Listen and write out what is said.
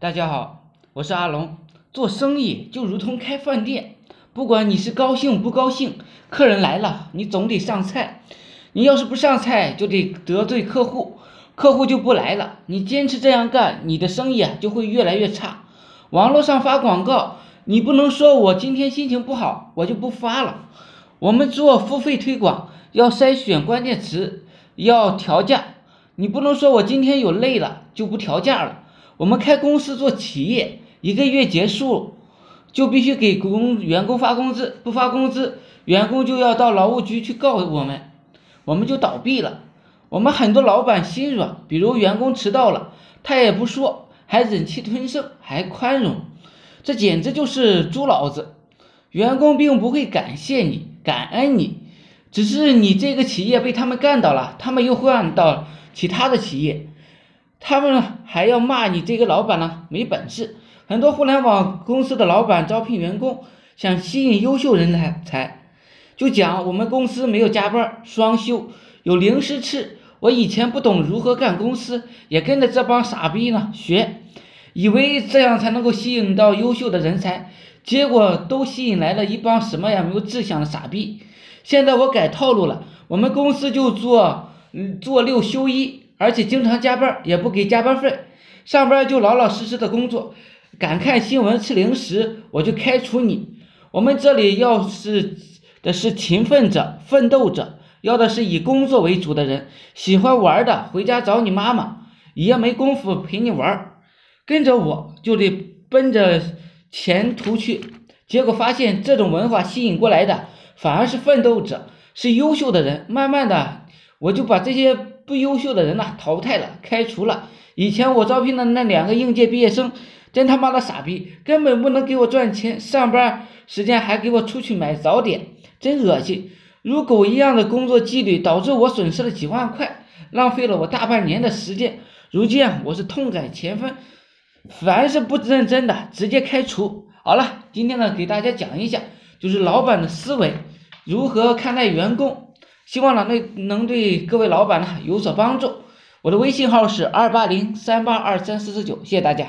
大家好，我是阿龙。做生意就如同开饭店，不管你是高兴不高兴，客人来了，你总得上菜。你要是不上菜，就得得罪客户，客户就不来了。你坚持这样干，你的生意啊就会越来越差。网络上发广告，你不能说我今天心情不好，我就不发了。我们做付费推广，要筛选关键词，要调价。你不能说我今天有累了就不调价了。我们开公司做企业，一个月结束就必须给工员工发工资，不发工资，员工就要到劳务局去告我们，我们就倒闭了。我们很多老板心软，比如员工迟到了，他也不说，还忍气吞声，还宽容，这简直就是猪脑子。员工并不会感谢你、感恩你，只是你这个企业被他们干倒了，他们又换到其他的企业。他们还要骂你这个老板呢，没本事。很多互联网公司的老板招聘员工，想吸引优秀人才才，就讲我们公司没有加班、双休，有零食吃。我以前不懂如何干公司，也跟着这帮傻逼呢学，以为这样才能够吸引到优秀的人才，结果都吸引来了一帮什么也没有志向的傻逼。现在我改套路了，我们公司就做嗯做六休一。而且经常加班，也不给加班费，上班就老老实实的工作。敢看新闻吃零食，我就开除你。我们这里要是的是勤奋者、奋斗者，要的是以工作为主的人。喜欢玩的回家找你妈妈，爷没工夫陪你玩。跟着我就得奔着前途去，结果发现这种文化吸引过来的反而是奋斗者，是优秀的人。慢慢的，我就把这些。不优秀的人呐，淘汰了，开除了。以前我招聘的那两个应届毕业生，真他妈的傻逼，根本不能给我赚钱，上班时间还给我出去买早点，真恶心。如狗一样的工作纪律，导致我损失了几万块，浪费了我大半年的时间。如今啊，我是痛改前非，凡是不认真的，直接开除。好了，今天呢，给大家讲一下，就是老板的思维，如何看待员工。希望呢，那能对各位老板呢有所帮助。我的微信号是二八零三八二三四四九，谢谢大家。